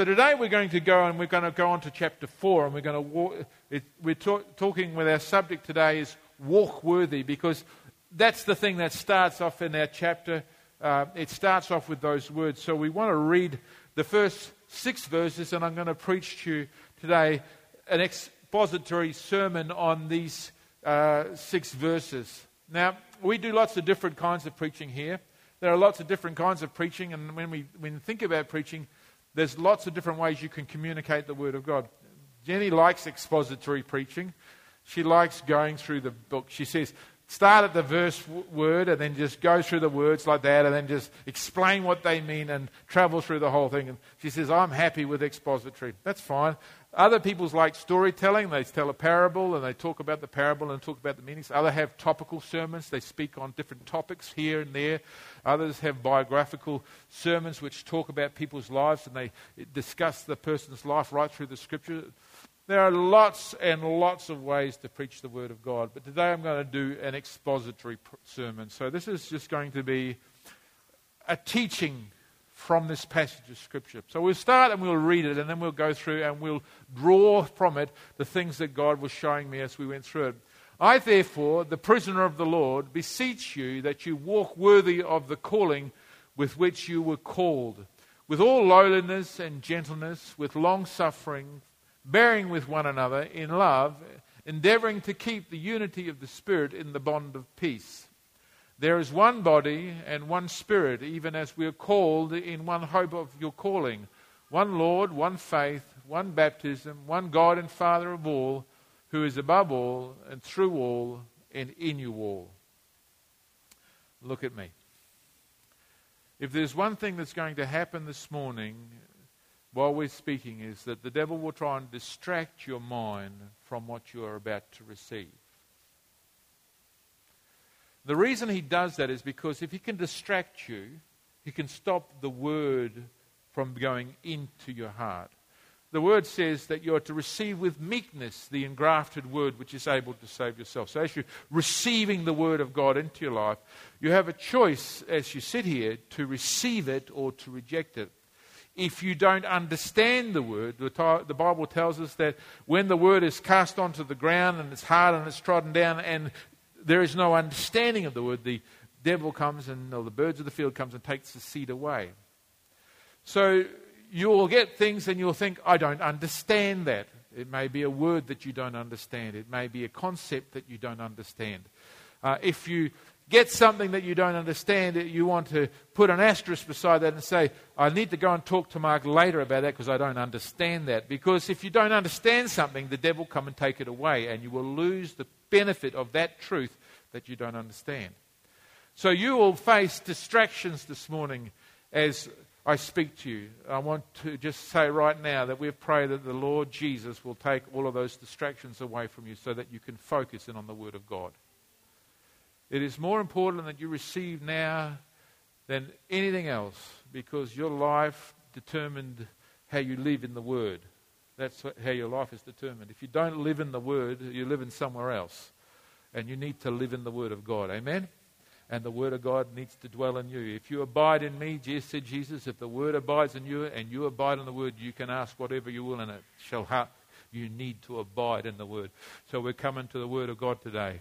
So today we're going to go and we're going to go on to chapter 4 and we're going to walk, it, we're talk, talking with our subject today is walk worthy because that's the thing that starts off in our chapter. Uh, it starts off with those words. So we want to read the first six verses and I'm going to preach to you today an expository sermon on these uh, six verses. Now, we do lots of different kinds of preaching here. There are lots of different kinds of preaching, and when we, when we think about preaching, there's lots of different ways you can communicate the Word of God. Jenny likes expository preaching. She likes going through the book. She says, start at the verse word and then just go through the words like that and then just explain what they mean and travel through the whole thing. And she says, I'm happy with expository. That's fine. Other people's like storytelling. They tell a parable and they talk about the parable and talk about the meanings. Others have topical sermons. They speak on different topics here and there. Others have biographical sermons which talk about people's lives and they discuss the person's life right through the scripture. There are lots and lots of ways to preach the Word of God, but today I'm going to do an expository sermon. So this is just going to be a teaching from this passage of Scripture. So we'll start and we'll read it, and then we'll go through and we'll draw from it the things that God was showing me as we went through it. I, therefore, the prisoner of the Lord, beseech you that you walk worthy of the calling with which you were called, with all lowliness and gentleness, with long suffering, bearing with one another in love, endeavoring to keep the unity of the Spirit in the bond of peace. There is one body and one spirit, even as we are called in one hope of your calling. One Lord, one faith, one baptism, one God and Father of all, who is above all and through all and in you all. Look at me. If there's one thing that's going to happen this morning while we're speaking, is that the devil will try and distract your mind from what you are about to receive. The reason he does that is because if he can distract you, he can stop the word from going into your heart. The word says that you're to receive with meekness the engrafted word which is able to save yourself. So, as you're receiving the word of God into your life, you have a choice as you sit here to receive it or to reject it. If you don't understand the word, the Bible tells us that when the word is cast onto the ground and it's hard and it's trodden down and there is no understanding of the word, the devil comes and, or the birds of the field comes and takes the seed away. So you'll get things and you'll think, I don't understand that. It may be a word that you don't understand. It may be a concept that you don't understand. Uh, if you get something that you don't understand, you want to put an asterisk beside that and say, I need to go and talk to Mark later about that because I don't understand that. Because if you don't understand something, the devil will come and take it away and you will lose the benefit of that truth that you don't understand. So you will face distractions this morning as I speak to you. I want to just say right now that we pray that the Lord Jesus will take all of those distractions away from you so that you can focus in on the Word of God. It is more important that you receive now than anything else because your life determined how you live in the Word. That's how your life is determined. If you don't live in the Word, you live in somewhere else. And you need to live in the Word of God. Amen? And the Word of God needs to dwell in you. If you abide in me, Jesus said Jesus, if the Word abides in you and you abide in the Word, you can ask whatever you will and it shall happen. You need to abide in the Word. So we're coming to the Word of God today.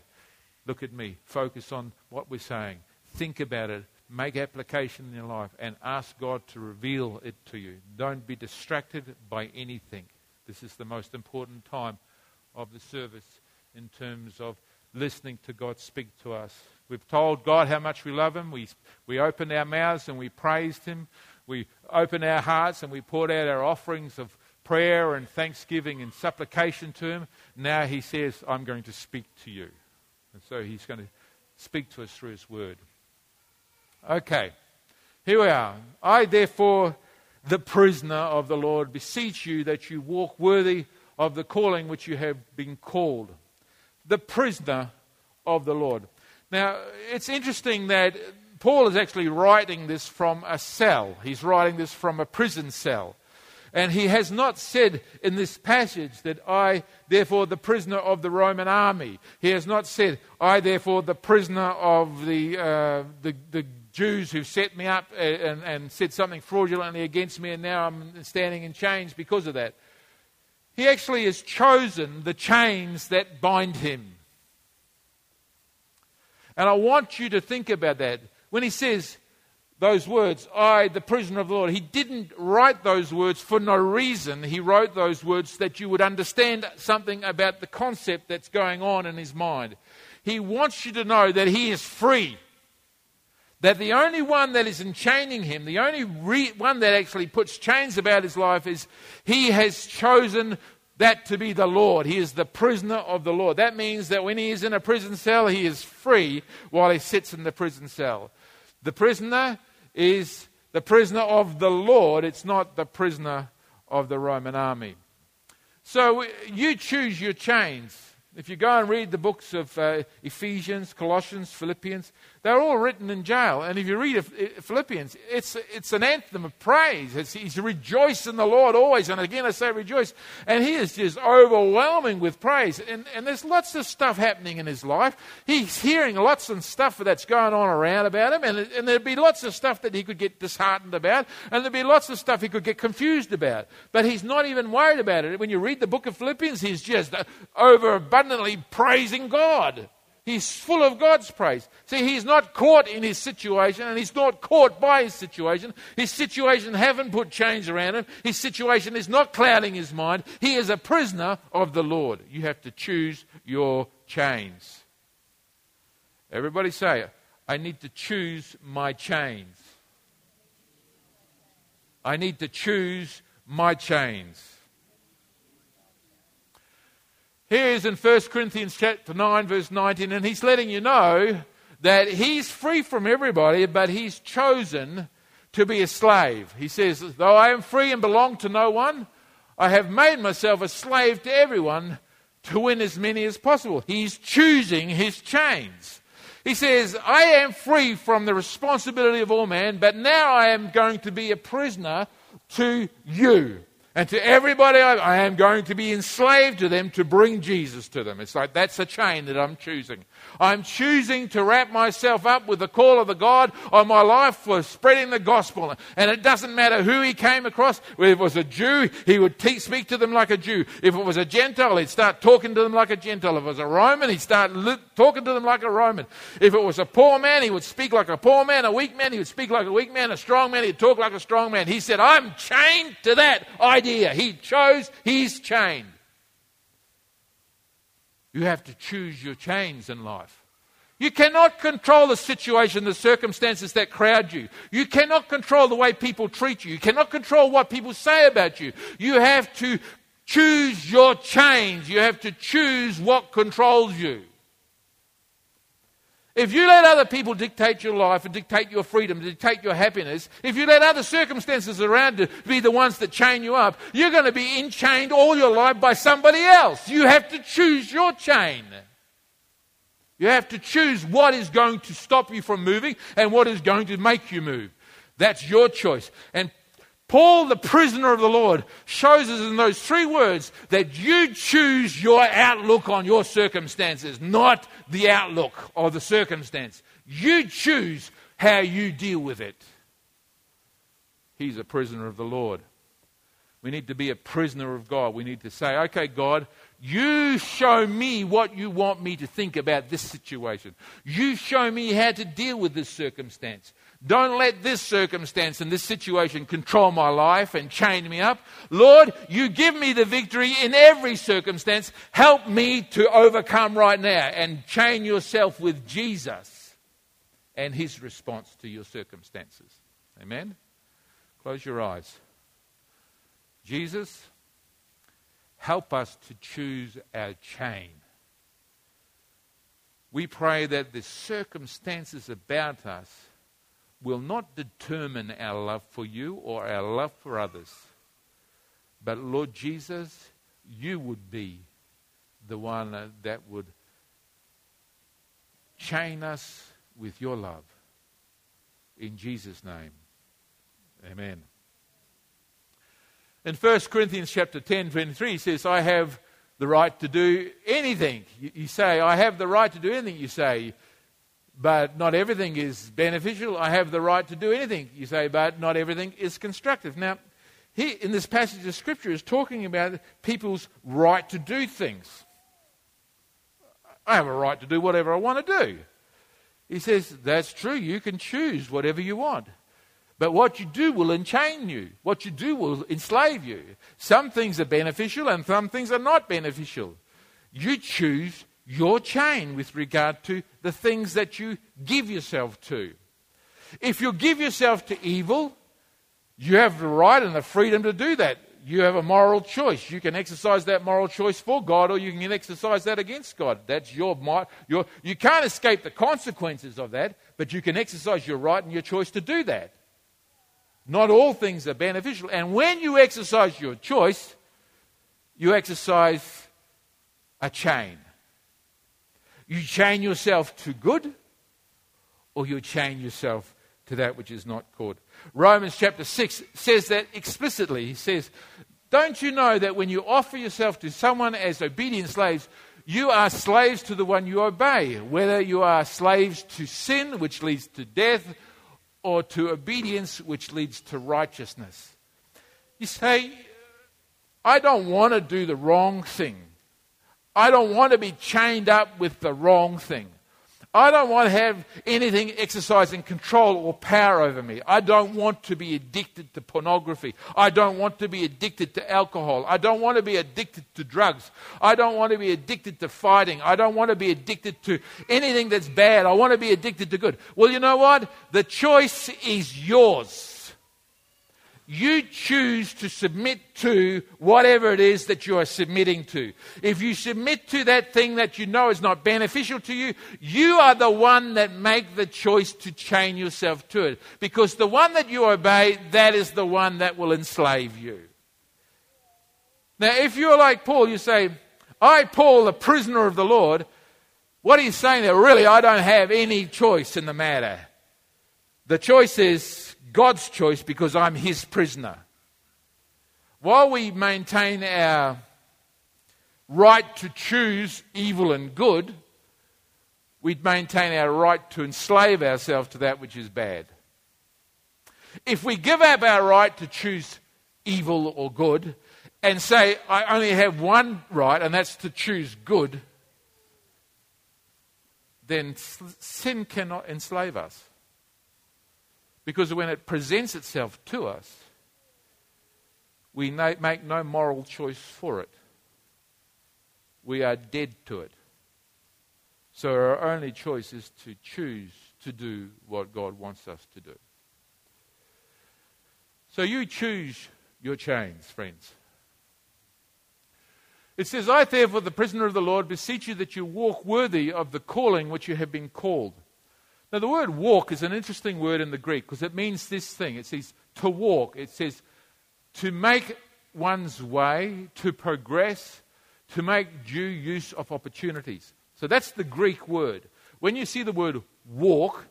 Look at me. Focus on what we're saying. Think about it make application in your life and ask God to reveal it to you. Don't be distracted by anything. This is the most important time of the service in terms of listening to God speak to us. We've told God how much we love Him. We, we opened our mouths and we praised Him. We opened our hearts and we poured out our offerings of prayer and thanksgiving and supplication to Him. Now He says, I'm going to speak to you. And so He's going to speak to us through His Word. Okay, here we are. I, therefore, the prisoner of the Lord, beseech you that you walk worthy of the calling which you have been called. The prisoner of the Lord. Now, it's interesting that Paul is actually writing this from a cell. He's writing this from a prison cell. And he has not said in this passage that I, therefore, the prisoner of the Roman army. He has not said, I, therefore, the prisoner of the, uh, the, the Jews who've set me up uh, and, and said something fraudulently against me, and now I'm standing in chains because of that. He actually has chosen the chains that bind him. And I want you to think about that. When he says those words, I, the prisoner of the Lord, he didn't write those words for no reason. He wrote those words that you would understand something about the concept that's going on in his mind. He wants you to know that he is free that the only one that is enchaining him, the only re- one that actually puts chains about his life is he has chosen that to be the Lord. He is the prisoner of the Lord. That means that when he is in a prison cell, he is free while he sits in the prison cell. The prisoner is the prisoner of the Lord, it's not the prisoner of the Roman army. So you choose your chains. If you go and read the books of uh, Ephesians, Colossians, Philippians, they're all written in jail. And if you read Philippians, it's, it's an anthem of praise. It's, he's rejoice in the Lord always. And again, I say rejoice. And he is just overwhelming with praise. And, and there's lots of stuff happening in his life. He's hearing lots of stuff that's going on around about him. And, and there'd be lots of stuff that he could get disheartened about. And there'd be lots of stuff he could get confused about. But he's not even worried about it. When you read the book of Philippians, he's just uh, overabundantly praising God. He's full of God's praise. See, he's not caught in his situation and he's not caught by his situation. His situation haven't put chains around him. His situation is not clouding his mind. He is a prisoner of the Lord. You have to choose your chains. Everybody say, I need to choose my chains. I need to choose my chains. Here is in 1 Corinthians chapter 9, verse 19, and he's letting you know that he's free from everybody, but he's chosen to be a slave. He says, Though I am free and belong to no one, I have made myself a slave to everyone to win as many as possible. He's choosing his chains. He says, I am free from the responsibility of all men, but now I am going to be a prisoner to you. And to everybody, I, I, am going to be enslaved to them to bring Jesus to them. It's like that's a chain that I'm choosing. I'm choosing to wrap myself up with the call of the God on my life for spreading the gospel. And it doesn't matter who he came across. If it was a Jew, he would te- speak to them like a Jew. If it was a Gentile, he'd start talking to them like a Gentile. If it was a Roman, he'd start li- talking to them like a Roman. If it was a poor man, he would speak like a poor man. A weak man, he would speak like a weak man. A strong man, he'd talk like a strong man. He said, I'm chained to that idea. He chose, he's chained. You have to choose your chains in life. You cannot control the situation, the circumstances that crowd you. You cannot control the way people treat you. You cannot control what people say about you. You have to choose your chains. You have to choose what controls you. If you let other people dictate your life and dictate your freedom, dictate your happiness, if you let other circumstances around you be the ones that chain you up, you're going to be enchained all your life by somebody else. You have to choose your chain. You have to choose what is going to stop you from moving and what is going to make you move. That's your choice. And Paul, the prisoner of the Lord, shows us in those three words that you choose your outlook on your circumstances, not the outlook of the circumstance. You choose how you deal with it. He's a prisoner of the Lord. We need to be a prisoner of God. We need to say, okay, God, you show me what you want me to think about this situation. You show me how to deal with this circumstance. Don't let this circumstance and this situation control my life and chain me up. Lord, you give me the victory in every circumstance. Help me to overcome right now and chain yourself with Jesus and his response to your circumstances. Amen? Close your eyes. Jesus, help us to choose our chain. We pray that the circumstances about us will not determine our love for you or our love for others. But Lord Jesus, you would be the one that would chain us with your love. In Jesus' name. Amen. In 1 Corinthians chapter 10, 23, he says, I have the right to do anything. You say, I have the right to do anything, you say but not everything is beneficial. I have the right to do anything. You say, but not everything is constructive. Now, he, in this passage of Scripture, is talking about people's right to do things. I have a right to do whatever I want to do. He says, that's true. You can choose whatever you want. But what you do will enchain you. What you do will enslave you. Some things are beneficial and some things are not beneficial. You choose your chain with regard to the things that you give yourself to. If you give yourself to evil, you have the right and the freedom to do that. You have a moral choice. You can exercise that moral choice for God or you can exercise that against God. That's your, your you can't escape the consequences of that, but you can exercise your right and your choice to do that. Not all things are beneficial. And when you exercise your choice, you exercise a chain. You chain yourself to good, or you chain yourself to that which is not good. Romans chapter 6 says that explicitly. He says, Don't you know that when you offer yourself to someone as obedient slaves, you are slaves to the one you obey, whether you are slaves to sin, which leads to death, or to obedience, which leads to righteousness. You say, I don't want to do the wrong thing. I don't want to be chained up with the wrong thing. I don't want to have anything exercising control or power over me. I don't want to be addicted to pornography. I don't want to be addicted to alcohol. I don't want to be addicted to drugs. I don't want to be addicted to fighting. I don't want to be addicted to anything that's bad. I want to be addicted to good. Well, you know what? The choice is yours you choose to submit to whatever it is that you are submitting to. If you submit to that thing that you know is not beneficial to you, you are the one that make the choice to chain yourself to it. Because the one that you obey, that is the one that will enslave you. Now, if you're like Paul, you say, I, Paul, the prisoner of the Lord, what he's saying there, really, I don't have any choice in the matter. The choice is God's choice because I'm his prisoner. While we maintain our right to choose evil and good, we maintain our right to enslave ourselves to that which is bad. If we give up our right to choose evil or good and say, I only have one right, and that's to choose good, then sin cannot enslave us. Because when it presents itself to us, we make no moral choice for it. We are dead to it. So our only choice is to choose to do what God wants us to do. So you choose your chains, friends. It says, I therefore, the prisoner of the Lord, beseech you that you walk worthy of the calling which you have been called now, the word walk is an interesting word in the Greek because it means this thing. It says to walk, it says to make one's way, to progress, to make due use of opportunities. So that's the Greek word. When you see the word walk,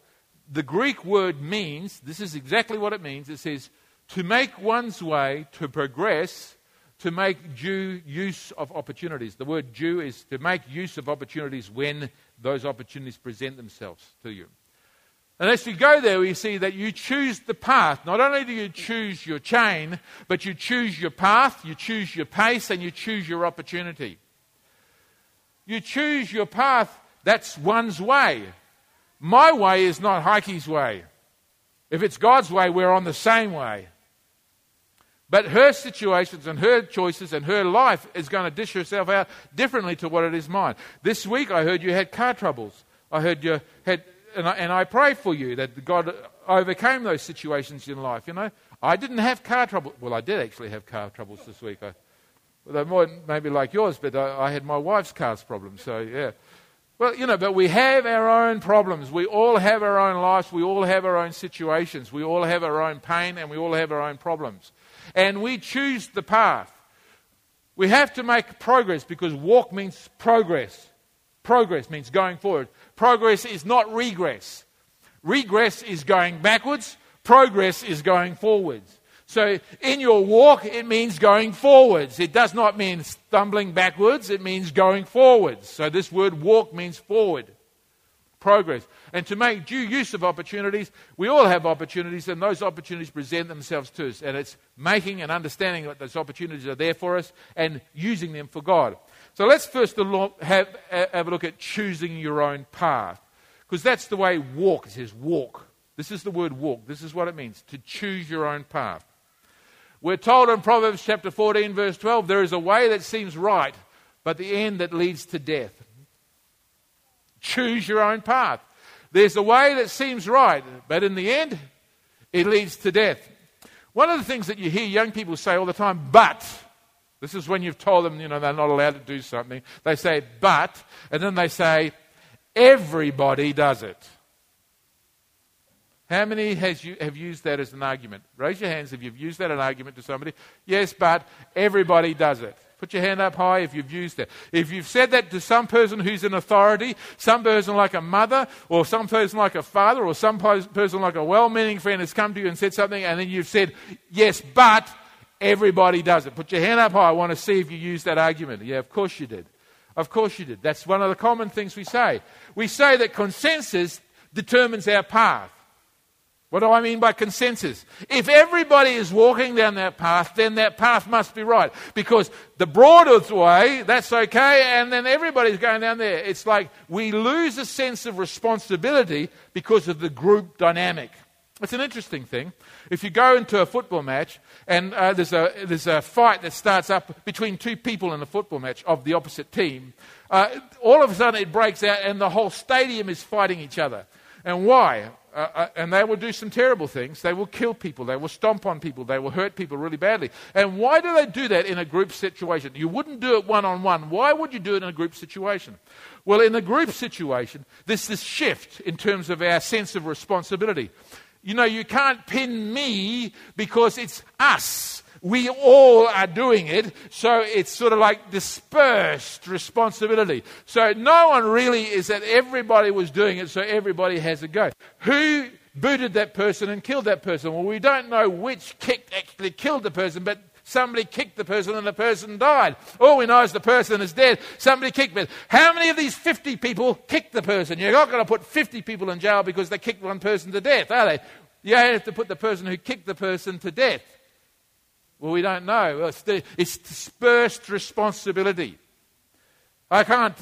the Greek word means, this is exactly what it means. It says to make one's way, to progress, to make due use of opportunities. The word due is to make use of opportunities when those opportunities present themselves to you. And as you go there, we see that you choose the path. Not only do you choose your chain, but you choose your path, you choose your pace, and you choose your opportunity. You choose your path, that's one's way. My way is not Heike's way. If it's God's way, we're on the same way. But her situations and her choices and her life is going to dish herself out differently to what it is mine. This week I heard you had car troubles. I heard you had and I, and I pray for you that God overcame those situations in life. You know, I didn't have car trouble. Well, I did actually have car troubles this week. I, well, they more maybe like yours, but I, I had my wife's car's problems. So yeah. Well, you know, but we have our own problems. We all have our own lives. We all have our own situations. We all have our own pain and we all have our own problems. And we choose the path. We have to make progress because walk means progress. Progress means going forward. Progress is not regress. Regress is going backwards, progress is going forwards. So in your walk, it means going forwards. It does not mean stumbling backwards, it means going forwards. So this word walk means forward. progress. And to make due use of opportunities, we all have opportunities, and those opportunities present themselves to us. And it's making and understanding that those opportunities are there for us and using them for God. So let's first have, have a look at choosing your own path. Because that's the way walk, it says walk. This is the word walk. This is what it means to choose your own path. We're told in Proverbs chapter 14, verse 12, there is a way that seems right, but the end that leads to death. Choose your own path. There's a way that seems right, but in the end, it leads to death. One of the things that you hear young people say all the time, but, this is when you've told them, you know, they're not allowed to do something. They say, but, and then they say, everybody does it. How many has you, have used that as an argument? Raise your hands if you've used that as an argument to somebody. Yes, but everybody does it. Put your hand up high if you've used it. If you've said that to some person who's in authority, some person like a mother, or some person like a father, or some person like a well meaning friend has come to you and said something, and then you've said, Yes, but everybody does it. Put your hand up high. I want to see if you use that argument. Yeah, of course you did. Of course you did. That's one of the common things we say. We say that consensus determines our path. What do I mean by consensus? If everybody is walking down that path, then that path must be right. Because the broadest way, that's okay, and then everybody's going down there. It's like we lose a sense of responsibility because of the group dynamic. It's an interesting thing. If you go into a football match and uh, there's, a, there's a fight that starts up between two people in a football match of the opposite team, uh, all of a sudden it breaks out and the whole stadium is fighting each other. And why? Uh, uh, and they will do some terrible things. They will kill people. They will stomp on people. They will hurt people really badly. And why do they do that in a group situation? You wouldn't do it one on one. Why would you do it in a group situation? Well, in a group situation, there's this shift in terms of our sense of responsibility. You know, you can't pin me because it's us. We all are doing it, so it's sort of like dispersed responsibility. So no one really is that everybody was doing it, so everybody has a go. Who booted that person and killed that person? Well, we don't know which kick actually killed the person, but somebody kicked the person and the person died. All we know is the person is dead. Somebody kicked me. How many of these 50 people kicked the person? You're not going to put 50 people in jail because they kicked one person to death, are they? You have to put the person who kicked the person to death. Well, we don't know. It's, it's dispersed responsibility. I can't.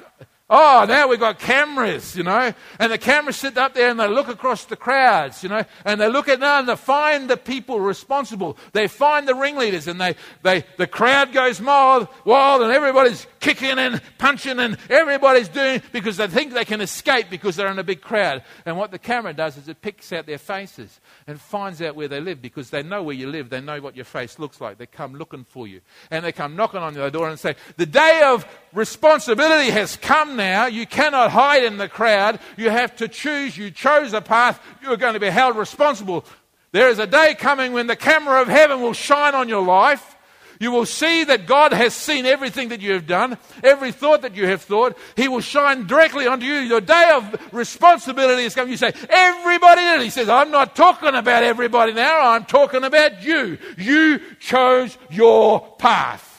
Oh, now we've got cameras, you know, and the cameras sit up there and they look across the crowds, you know, and they look at now and they find the people responsible. They find the ringleaders and they, they the crowd goes wild, wild and everybody's kicking and punching and everybody's doing because they think they can escape because they're in a big crowd. And what the camera does is it picks out their faces and finds out where they live because they know where you live. They know what your face looks like. They come looking for you. And they come knocking on your door and say, The day of responsibility has come now. You cannot hide in the crowd. You have to choose. You chose a path. You're going to be held responsible. There is a day coming when the camera of heaven will shine on your life you will see that God has seen everything that you have done, every thought that you have thought. He will shine directly onto you. Your day of responsibility is coming. You say, everybody He says, I'm not talking about everybody now. I'm talking about you. You chose your path.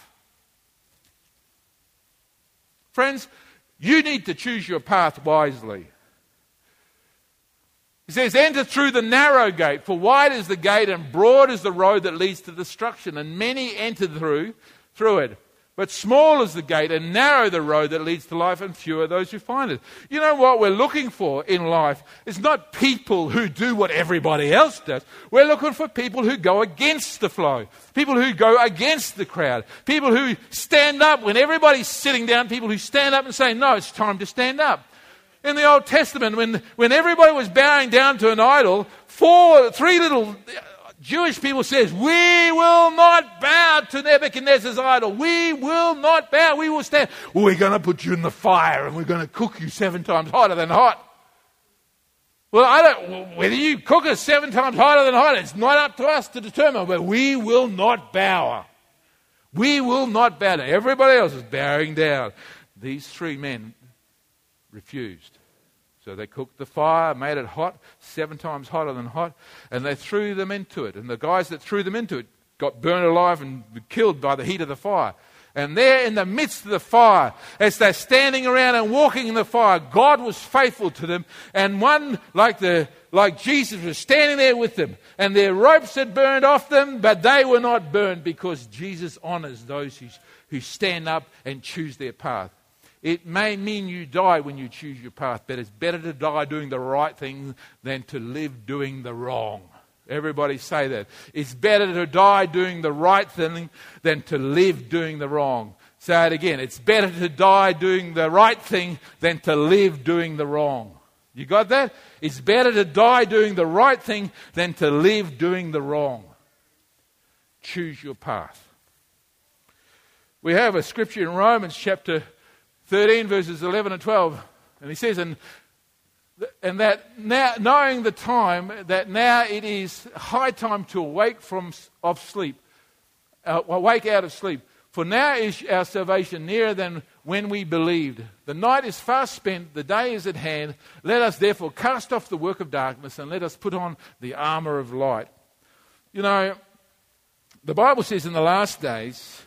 Friends, you need to choose your path wisely. He says, Enter through the narrow gate, for wide is the gate and broad is the road that leads to destruction, and many enter through, through it. But small is the gate and narrow the road that leads to life, and few are those who find it. You know what we're looking for in life is not people who do what everybody else does. We're looking for people who go against the flow, people who go against the crowd, people who stand up when everybody's sitting down, people who stand up and say, No, it's time to stand up in the Old Testament, when, when everybody was bowing down to an idol, four, three little Jewish people says, we will not bow to Nebuchadnezzar's idol. We will not bow. We will stand. We're going to put you in the fire and we're going to cook you seven times hotter than hot. Well, I don't, whether you cook us seven times hotter than hot, it's not up to us to determine, but we will not bow. We will not bow. Everybody else is bowing down. These three men refused. So they cooked the fire, made it hot, seven times hotter than hot, and they threw them into it. And the guys that threw them into it got burned alive and killed by the heat of the fire. And there in the midst of the fire, as they're standing around and walking in the fire, God was faithful to them. And one, like, the, like Jesus, was standing there with them. And their ropes had burned off them, but they were not burned because Jesus honors those who, who stand up and choose their path. It may mean you die when you choose your path, but it's better to die doing the right thing than to live doing the wrong. Everybody say that. It's better to die doing the right thing than to live doing the wrong. Say it again. It's better to die doing the right thing than to live doing the wrong. You got that? It's better to die doing the right thing than to live doing the wrong. Choose your path. We have a scripture in Romans chapter 13, verses 11 and 12. And he says, And and that now, knowing the time, that now it is high time to awake from of sleep, uh, awake out of sleep. For now is our salvation nearer than when we believed. The night is fast spent, the day is at hand. Let us therefore cast off the work of darkness and let us put on the armor of light. You know, the Bible says in the last days,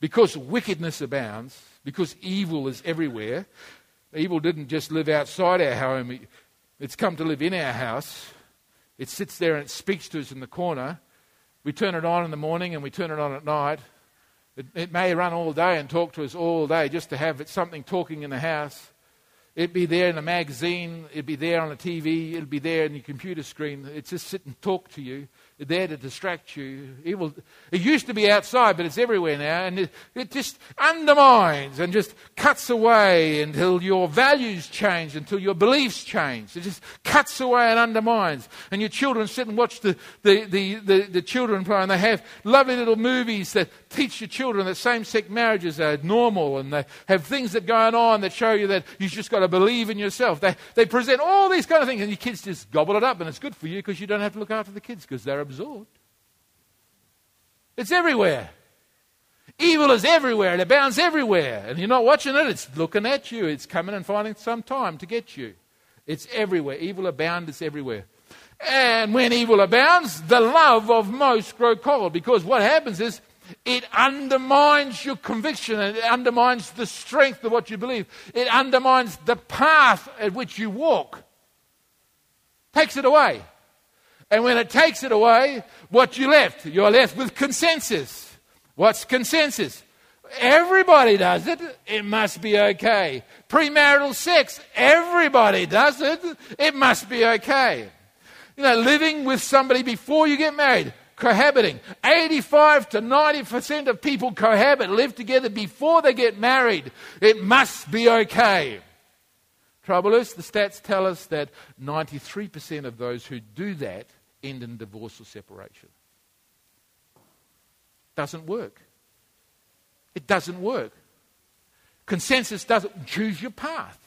because wickedness abounds, because evil is everywhere, Evil didn't just live outside our home, it's come to live in our house. It sits there and it speaks to us in the corner. We turn it on in the morning and we turn it on at night. It, it may run all day and talk to us all day just to have it, something talking in the house. It'd be there in a magazine, it'd be there on a TV, it'd be there in your computer screen. It's just sit and talk to you there to distract you. Evil, it used to be outside, but it's everywhere now. And it, it just undermines and just cuts away until your values change, until your beliefs change. It just cuts away and undermines. And your children sit and watch the, the, the, the, the children play, and they have lovely little movies that teach your children that same sex marriages are normal, and they have things that going on that show you that you've just got to believe in yourself. They, they present all these kind of things, and your kids just gobble it up, and it's good for you because you don't have to look after the kids because they're absorbed. It's everywhere. Evil is everywhere. It abounds everywhere. And you're not watching it, it's looking at you. It's coming and finding some time to get you. It's everywhere. Evil abounds everywhere. And when evil abounds, the love of most grow cold. Because what happens is it undermines your conviction and it undermines the strength of what you believe. It undermines the path at which you walk. Takes it away. And when it takes it away, what you left? You're left with consensus. What's consensus? Everybody does it. It must be okay. Premarital sex, everybody does it. It must be okay. You know, living with somebody before you get married, cohabiting. 85 to 90% of people cohabit, live together before they get married. It must be okay. Trouble is, the stats tell us that 93% of those who do that end in divorce or separation. Doesn't work. It doesn't work. Consensus doesn't choose your path.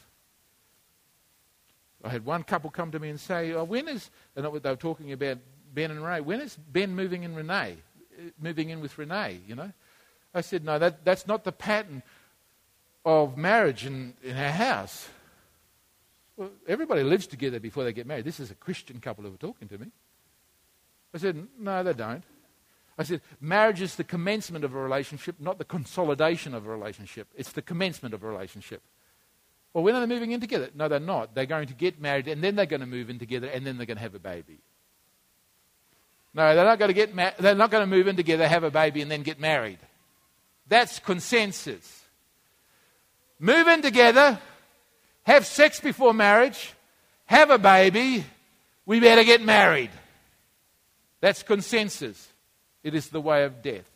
I had one couple come to me and say, oh, when is, and they were talking about Ben and Ray, when is Ben moving in Renee, moving in with Renee, you know? I said, no, that, that's not the pattern of marriage in, in our house. Well, everybody lives together before they get married. This is a Christian couple who were talking to me. I said, No, they don't. I said, Marriage is the commencement of a relationship, not the consolidation of a relationship. It's the commencement of a relationship. Well, when are they moving in together? No, they're not. They're going to get married and then they're going to move in together and then they're going to have a baby. No, they're not going to get ma- they're not going to move in together, have a baby, and then get married. That's consensus. Move in together, have sex before marriage, have a baby, we better get married. That's consensus. It is the way of death.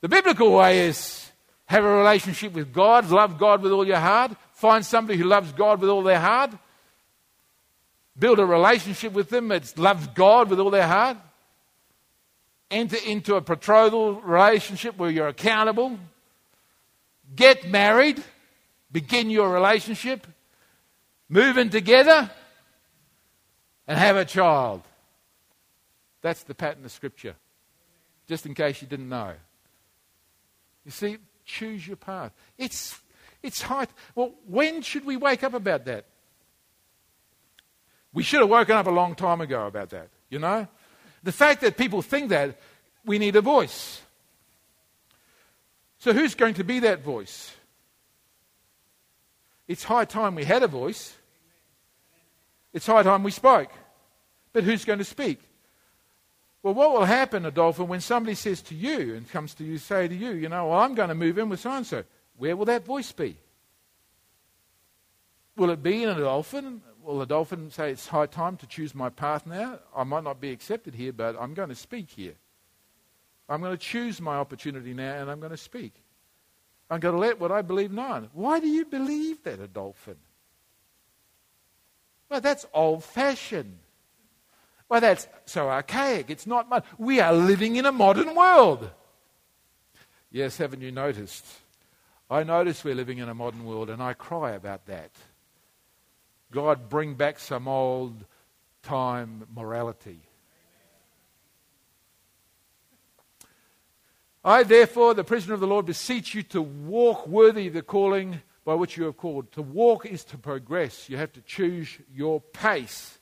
The biblical way is have a relationship with God, love God with all your heart, find somebody who loves God with all their heart, build a relationship with them that loves God with all their heart, enter into a betrothal relationship where you're accountable, get married, begin your relationship, move in together, and have a child. That's the pattern of Scripture, just in case you didn't know. You see, choose your path. It's, it's hard. Well, when should we wake up about that? We should have woken up a long time ago about that, you know? The fact that people think that, we need a voice. So, who's going to be that voice? It's high time we had a voice. It's high time we spoke. But who's going to speak? Well, what will happen, Adolfo, when somebody says to you and comes to you, say to you, you know, well, I'm going to move in with so and so? Where will that voice be? Will it be in Adolfo? Will the dolphin say, It's high time to choose my path now? I might not be accepted here, but I'm going to speak here. I'm going to choose my opportunity now and I'm going to speak. I'm going to let what I believe known. Why do you believe that, Adolfo? Well, that's old fashioned. Well, that's so archaic. It's not much. We are living in a modern world. Yes, haven't you noticed? I notice we're living in a modern world and I cry about that. God, bring back some old time morality. I, therefore, the prisoner of the Lord, beseech you to walk worthy of the calling by which you have called. To walk is to progress. You have to choose your pace.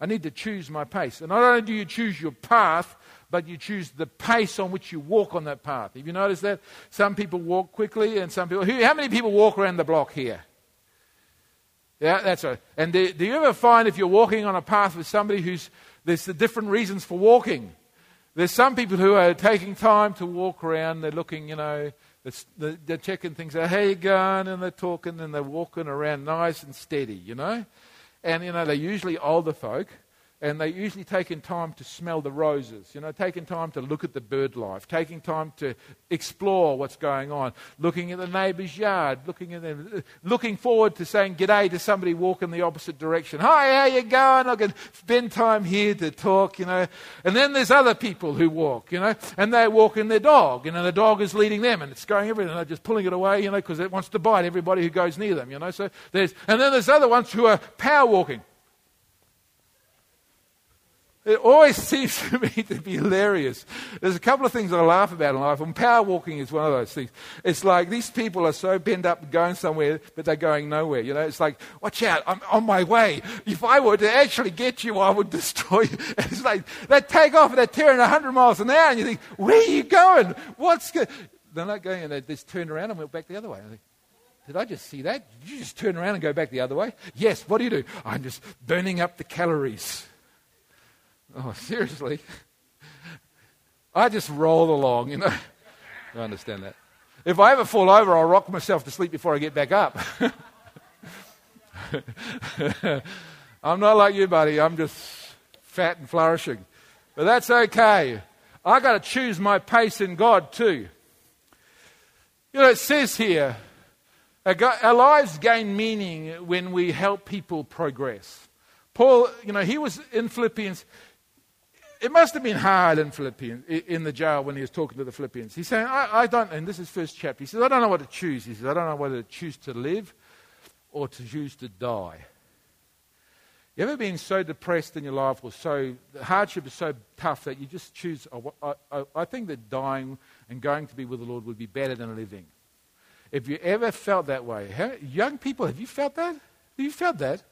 I need to choose my pace. And not only do you choose your path, but you choose the pace on which you walk on that path. Have you noticed that? Some people walk quickly, and some people. Who, how many people walk around the block here? Yeah, that's right. And do, do you ever find if you're walking on a path with somebody who's there's the different reasons for walking? There's some people who are taking time to walk around. They're looking, you know, they're checking things out. How you going? And they're talking and they're walking around nice and steady, you know. And you know they're usually older folk and they usually taking time to smell the roses, you know, taking time to look at the bird life, taking time to explore what's going on, looking at the neighbour's yard, looking at them, looking forward to saying g'day to somebody walking the opposite direction. Hi, how you going? I can spend time here to talk, you know. And then there's other people who walk, you know, and they're walking their dog, you know, the dog is leading them and it's going everywhere, and they're just pulling it away, you know, because it wants to bite everybody who goes near them, you know. So there's, and then there's other ones who are power walking. It always seems to me to be hilarious. There's a couple of things I laugh about in life, and power walking is one of those things. It's like these people are so bent up going somewhere, but they're going nowhere. You know, it's like, watch out, I'm on my way. If I were to actually get you, I would destroy you. It's like they take off and they're tearing 100 miles an hour, and you think, where are you going? What's going? They're not going, and they just turn around and went back the other way. I think, did I just see that? Did you just turn around and go back the other way? Yes. What do you do? I'm just burning up the calories. Oh, seriously? I just roll along, you know. I understand that. If I ever fall over, I'll rock myself to sleep before I get back up. I'm not like you, buddy. I'm just fat and flourishing. But that's okay. I got to choose my pace in God too. You know, it says here, our lives gain meaning when we help people progress. Paul, you know, he was in Philippians it must have been hard in Philippians, in the jail when he was talking to the Philippians. He's saying, I, I don't, and this is first chapter, he says, I don't know what to choose. He says, I don't know whether to choose to live or to choose to die. You ever been so depressed in your life or so, the hardship is so tough that you just choose, I, I, I think that dying and going to be with the Lord would be better than living. If you ever felt that way, how, young people, have you felt that? Have you felt that?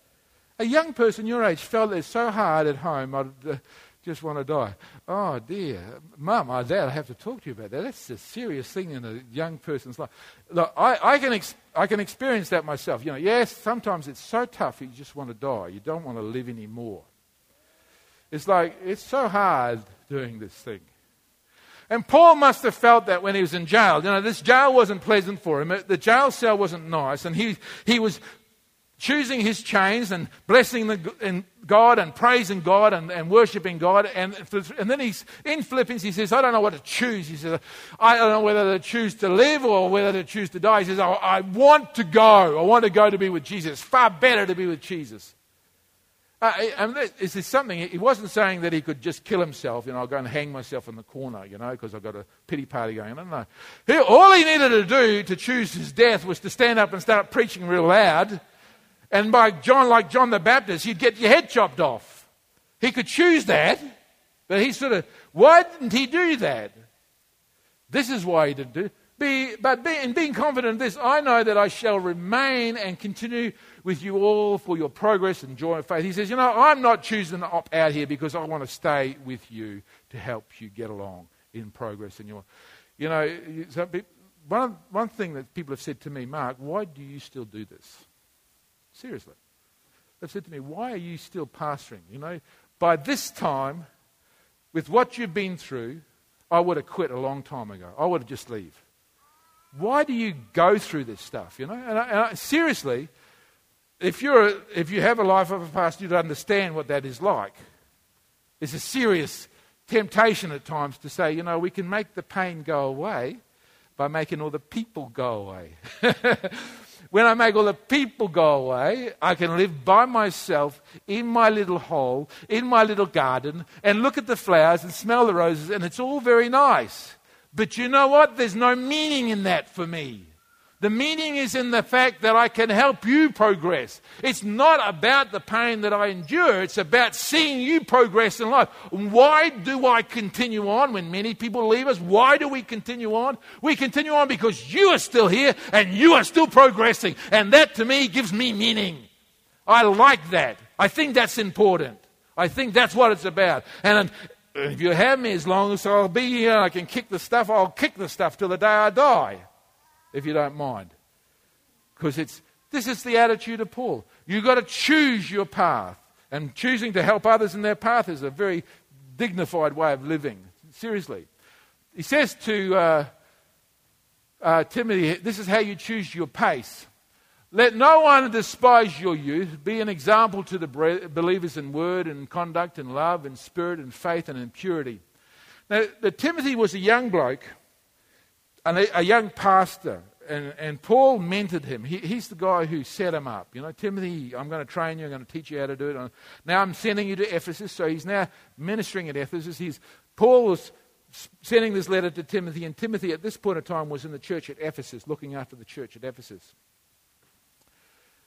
A young person your age felt it so hard at home. Uh, just want to die. Oh dear, mum, or dad, I have to talk to you about that. That's a serious thing in a young person's life. Look, I, I can ex- I can experience that myself. You know, yes, sometimes it's so tough you just want to die. You don't want to live anymore. It's like it's so hard doing this thing. And Paul must have felt that when he was in jail. You know, this jail wasn't pleasant for him. The jail cell wasn't nice. And he, he was choosing his chains and blessing the, God and praising God and, and worshiping God. And, and then he's in Philippians, he says, I don't know what to choose. He says, I don't know whether to choose to live or whether to choose to die. He says, I, I want to go. I want to go to be with Jesus. Far better to be with Jesus. Uh, and this is something, he wasn't saying that he could just kill himself, you know, I'll go and hang myself in the corner, you know, because I've got a pity party going on. No. He, all he needed to do to choose his death was to stand up and start preaching real loud and by John, like John the Baptist, you'd get your head chopped off. He could choose that, but he sort of, why didn't he do that? This is why he didn't do it. Be, but be, in being confident of this, I know that I shall remain and continue with you all for your progress and joy of faith. He says, You know, I'm not choosing to opt out here because I want to stay with you to help you get along in progress in your. You know, one, one thing that people have said to me, Mark, why do you still do this? Seriously. They've said to me, why are you still pastoring? You know, by this time, with what you've been through, I would have quit a long time ago. I would have just leave. Why do you go through this stuff? You know, and, I, and I, seriously, if you're a, if you have a life of a pastor, you'd understand what that is like. It's a serious temptation at times to say, you know, we can make the pain go away by making all the people go away. when I make all the people go away, I can live by myself in my little hole, in my little garden, and look at the flowers and smell the roses, and it's all very nice. But you know what? There's no meaning in that for me. The meaning is in the fact that I can help you progress. It's not about the pain that I endure, it's about seeing you progress in life. Why do I continue on when many people leave us? Why do we continue on? We continue on because you are still here and you are still progressing. And that to me gives me meaning. I like that. I think that's important. I think that's what it's about. And um, if you have me as long as I'll be here, I can kick the stuff, I'll kick the stuff till the day I die if you don't mind. Because it's this is the attitude of Paul. You've got to choose your path. And choosing to help others in their path is a very dignified way of living. Seriously. He says to uh, uh, Timothy, this is how you choose your pace. Let no one despise your youth. Be an example to the believers in word and conduct and love and spirit and faith and in purity. Now, Timothy was a young bloke a, a young pastor, and, and Paul mentored him. He, he's the guy who set him up. You know, Timothy, I'm going to train you, I'm going to teach you how to do it. Now I'm sending you to Ephesus. So he's now ministering at Ephesus. He's, Paul was sending this letter to Timothy, and Timothy at this point in time was in the church at Ephesus, looking after the church at Ephesus.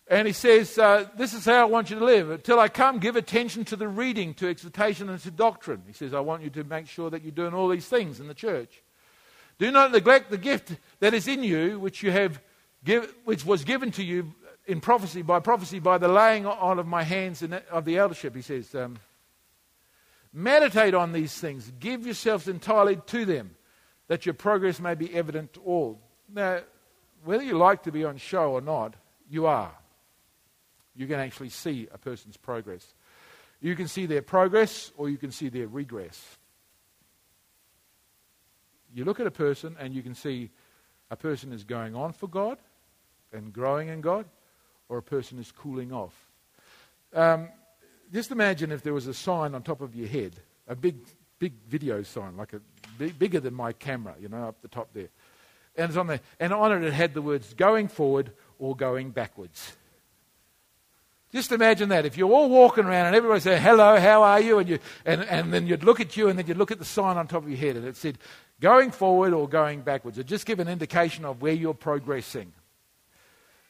And he says, uh, This is how I want you to live. Until I come, give attention to the reading, to exhortation, and to doctrine. He says, I want you to make sure that you're doing all these things in the church. Do not neglect the gift that is in you, which, you have give, which was given to you in prophecy, by prophecy, by the laying on of my hands in, of the eldership. He says, um, Meditate on these things, give yourselves entirely to them, that your progress may be evident to all. Now, whether you like to be on show or not, you are. You can actually see a person's progress. You can see their progress or you can see their regress you look at a person and you can see a person is going on for God and growing in God, or a person is cooling off. Um, just imagine if there was a sign on top of your head, a big, big video sign, like a big, bigger than my camera, you know, up the top there. And it's on there, and on it it had the words "going forward" or "going backwards." Just imagine that. If you're all walking around and everybody say, hello, how are you? And, you, and, and then you'd look at you and then you'd look at the sign on top of your head and it said, going forward or going backwards. It just give an indication of where you're progressing.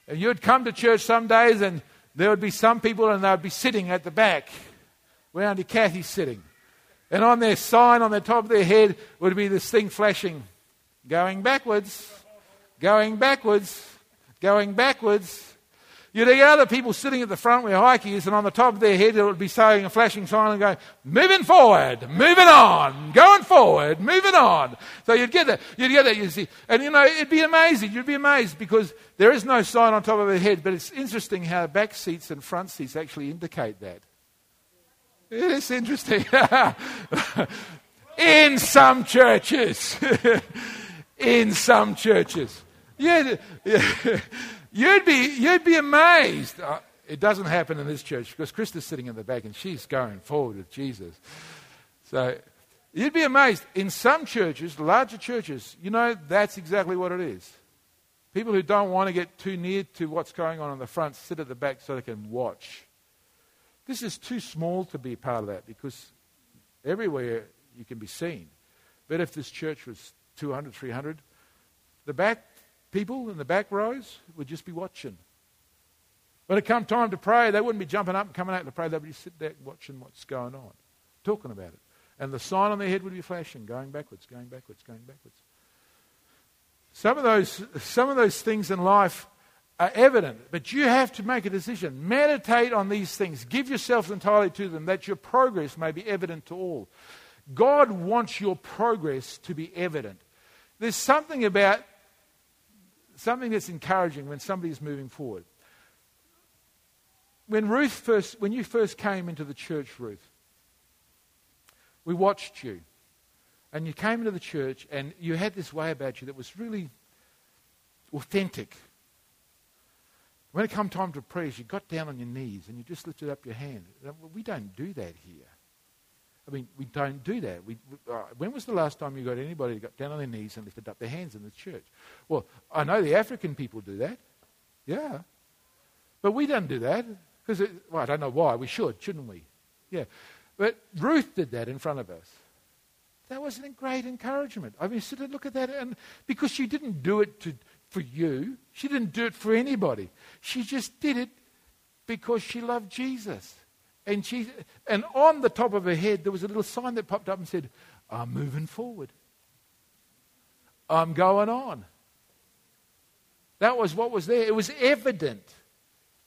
And you'd come to church some days and there would be some people and they'd be sitting at the back where Auntie Kathy's sitting. And on their sign on the top of their head would be this thing flashing going backwards, going backwards, going backwards. You'd get other people sitting at the front where Heike is, and on the top of their head, it would be saying a flashing sign and going, moving forward, moving on, going forward, moving on. So you'd get that. You'd get that, you see. And you know, it'd be amazing. You'd be amazed because there is no sign on top of their head, but it's interesting how back seats and front seats actually indicate that. It is interesting. In some churches. In some churches. Yeah. yeah. You'd be, you'd be amazed. Uh, it doesn't happen in this church because Krista's sitting in the back and she's going forward with Jesus. So you'd be amazed. In some churches, larger churches, you know, that's exactly what it is. People who don't want to get too near to what's going on in the front sit at the back so they can watch. This is too small to be part of that because everywhere you can be seen. But if this church was 200, 300, the back people in the back rows would just be watching. When it come time to pray, they wouldn't be jumping up and coming out to pray. They'd be sit there watching what's going on, talking about it. And the sign on their head would be flashing, going backwards, going backwards, going backwards. Some of those, some of those things in life are evident, but you have to make a decision. Meditate on these things. Give yourself entirely to them that your progress may be evident to all. God wants your progress to be evident. There's something about something that's encouraging when somebody is moving forward. When Ruth first, when you first came into the church, Ruth, we watched you. And you came into the church and you had this way about you that was really authentic. When it come time to pray, you got down on your knees and you just lifted up your hand. We don't do that here. I mean, we don't do that. We, uh, when was the last time you got anybody got down on their knees and lifted up their hands in the church? Well, I know the African people do that. Yeah. But we don't do that. Because, well, I don't know why. We should, shouldn't we? Yeah. But Ruth did that in front of us. That was a great encouragement. I mean, sit and look at that. And because she didn't do it to, for you, she didn't do it for anybody. She just did it because she loved Jesus. And, she, and on the top of her head, there was a little sign that popped up and said, I'm moving forward. I'm going on. That was what was there. It was evident.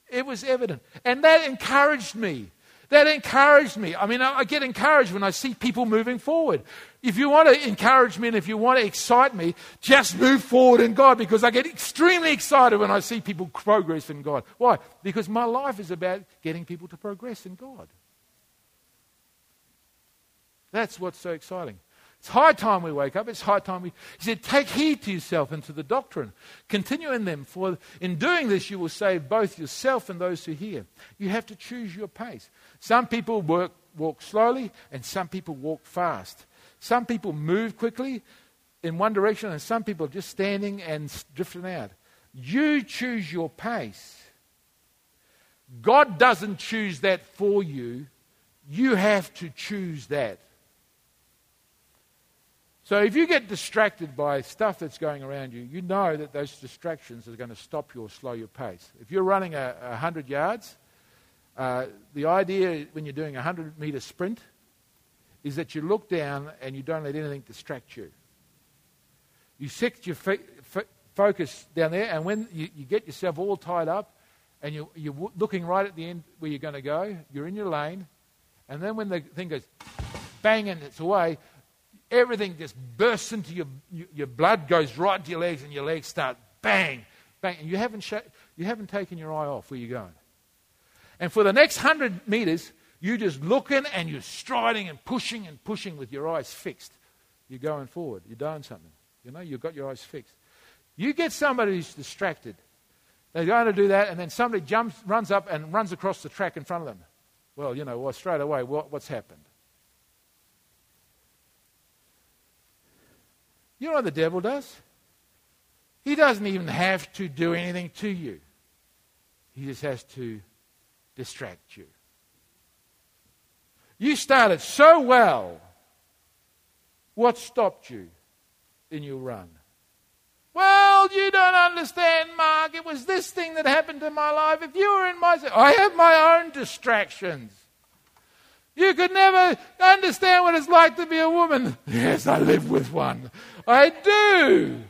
It was evident. And that encouraged me. That encouraged me. I mean, I get encouraged when I see people moving forward. If you want to encourage me and if you want to excite me, just move forward in God because I get extremely excited when I see people progress in God. Why? Because my life is about getting people to progress in God. That's what's so exciting. It's high time we wake up. It's high time we. He said, Take heed to yourself and to the doctrine. Continue in them, for in doing this you will save both yourself and those who hear. You have to choose your pace. Some people work, walk slowly, and some people walk fast. Some people move quickly in one direction, and some people are just standing and drifting out. You choose your pace. God doesn't choose that for you. You have to choose that. So if you get distracted by stuff that's going around you, you know that those distractions are going to stop you or slow your pace. If you're running a, a 100 yards, uh, the idea when you're doing a 100 meter sprint is that you look down and you don't let anything distract you. You set your focus down there, and when you, you, get yourself all tied up and you, you're looking right at the end where you're going to go, you're in your lane, and then when the thing goes bang and it's away, everything just bursts into your, your blood goes right to your legs and your legs start bang, bang. And you haven't, sh- you haven't taken your eye off where you're going. And for the next hundred meters, you're just looking and you're striding and pushing and pushing with your eyes fixed. You're going forward. You're doing something. You know, you've got your eyes fixed. You get somebody who's distracted. They're going to do that, and then somebody jumps, runs up and runs across the track in front of them. Well, you know, well, straight away, what, what's happened? You know what the devil does? He doesn't even have to do anything to you, he just has to distract you. You started so well. What stopped you in your run? Well, you don't understand, Mark. It was this thing that happened in my life. If you were in my. I have my own distractions. You could never understand what it's like to be a woman. Yes, I live with one. I do.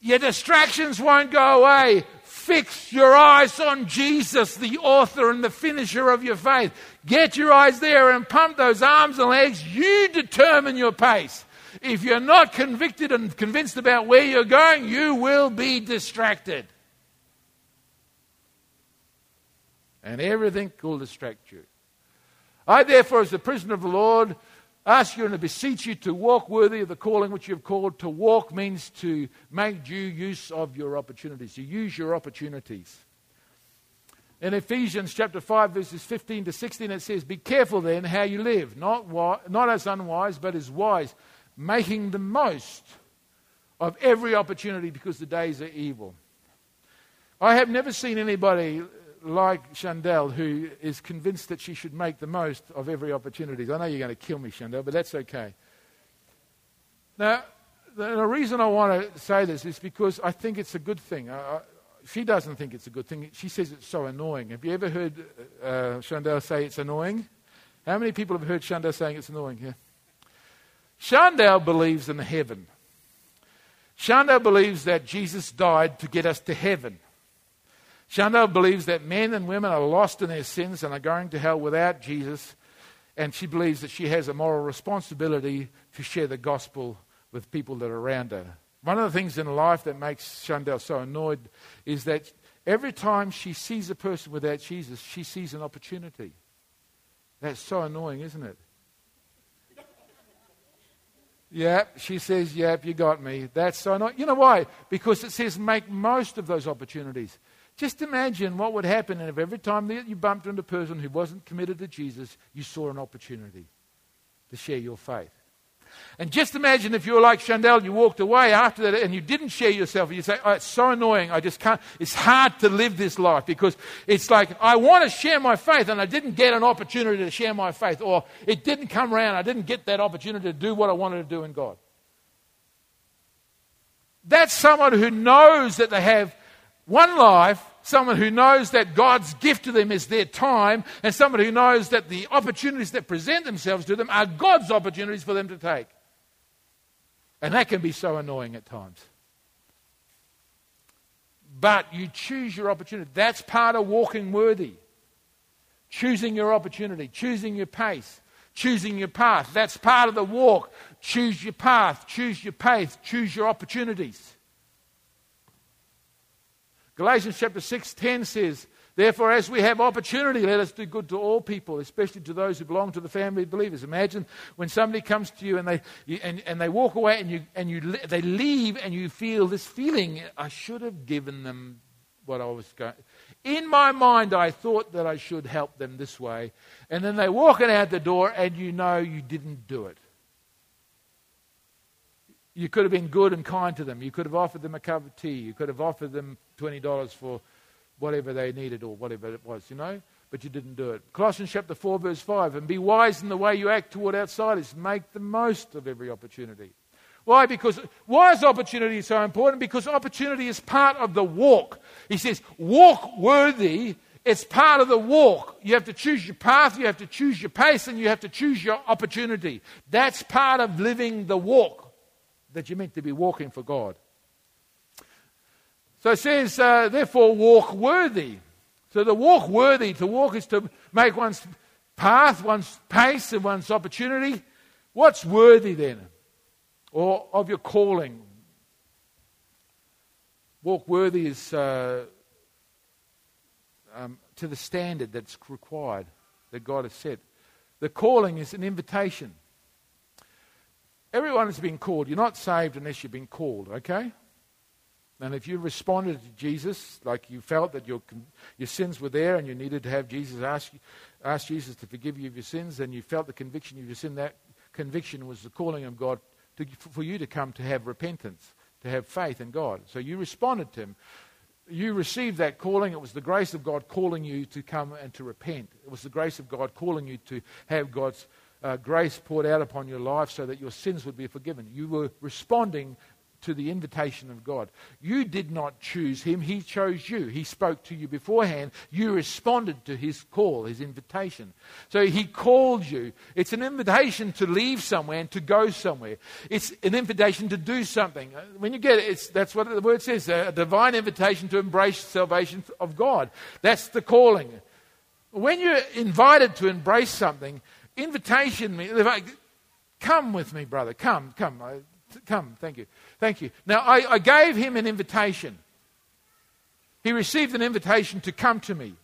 Your distractions won't go away. Fix your eyes on Jesus, the author and the finisher of your faith. Get your eyes there and pump those arms and legs. You determine your pace. If you're not convicted and convinced about where you're going, you will be distracted. And everything will distract you. I, therefore, as the prisoner of the Lord, ask you and beseech you to walk worthy of the calling which you have called. To walk means to make due use of your opportunities, to use your opportunities. In Ephesians chapter 5, verses 15 to 16, it says, Be careful then how you live, not, wi- not as unwise, but as wise, making the most of every opportunity because the days are evil. I have never seen anybody like Chandel, who is convinced that she should make the most of every opportunity. I know you're going to kill me, Chandel, but that's okay. Now, the reason I want to say this is because I think it's a good thing. I, she doesn't think it's a good thing. She says it's so annoying. Have you ever heard uh, Chandel say it's annoying? How many people have heard Chandel saying it's annoying? Yeah. Chandel believes in heaven. Chandel believes that Jesus died to get us to heaven. Chandel believes that men and women are lost in their sins and are going to hell without Jesus. And she believes that she has a moral responsibility to share the gospel with people that are around her. One of the things in life that makes Chandel so annoyed is that every time she sees a person without Jesus, she sees an opportunity. That's so annoying, isn't it? Yep, she says, Yep, you got me. That's so annoying. You know why? Because it says make most of those opportunities. Just imagine what would happen if every time that you bumped into a person who wasn't committed to Jesus, you saw an opportunity to share your faith. And just imagine if you were like Chandel and you walked away after that and you didn't share yourself you say, oh, it's so annoying. I just can't. It's hard to live this life because it's like I want to share my faith and I didn't get an opportunity to share my faith or it didn't come around. I didn't get that opportunity to do what I wanted to do in God. That's someone who knows that they have one life, someone who knows that God's gift to them is their time, and someone who knows that the opportunities that present themselves to them are God's opportunities for them to take. And that can be so annoying at times. But you choose your opportunity. That's part of walking worthy. Choosing your opportunity, choosing your pace, choosing your path. That's part of the walk. Choose your path, choose your pace, choose your opportunities. Galatians chapter 6 10 says, Therefore, as we have opportunity, let us do good to all people, especially to those who belong to the family of believers. Imagine when somebody comes to you and they, and, and they walk away and, you, and you, they leave and you feel this feeling, I should have given them what I was going. In my mind, I thought that I should help them this way. And then they walk out the door and you know you didn't do it. You could have been good and kind to them. You could have offered them a cup of tea. You could have offered them $20 for whatever they needed or whatever it was, you know? But you didn't do it. Colossians chapter 4, verse 5. And be wise in the way you act toward outsiders. Make the most of every opportunity. Why? Because why is opportunity so important? Because opportunity is part of the walk. He says, walk worthy. It's part of the walk. You have to choose your path, you have to choose your pace, and you have to choose your opportunity. That's part of living the walk that you're meant to be walking for God. So it says, uh, therefore, walk worthy. So the walk worthy, to walk is to make one's path, one's pace, and one's opportunity. What's worthy then? Or of your calling? Walk worthy is uh, um, to the standard that's required, that God has set. The calling is an invitation. Everyone has been called. You're not saved unless you've been called, okay? And if you responded to Jesus, like you felt that your, your sins were there and you needed to have Jesus ask, ask Jesus to forgive you of your sins, and you felt the conviction of your sin, that conviction was the calling of God to, for you to come to have repentance, to have faith in God. So you responded to Him. You received that calling. It was the grace of God calling you to come and to repent. It was the grace of God calling you to have God's uh, grace poured out upon your life so that your sins would be forgiven. You were responding to the invitation of God. You did not choose him, he chose you. He spoke to you beforehand. You responded to his call, his invitation. So he called you. It's an invitation to leave somewhere and to go somewhere. It's an invitation to do something. Uh, when you get it, that's what the word says a divine invitation to embrace salvation of God. That's the calling. When you're invited to embrace something, invitation means, come with me, brother, come, come, come, thank you, thank you. Now, I, I gave him an invitation. He received an invitation to come to me.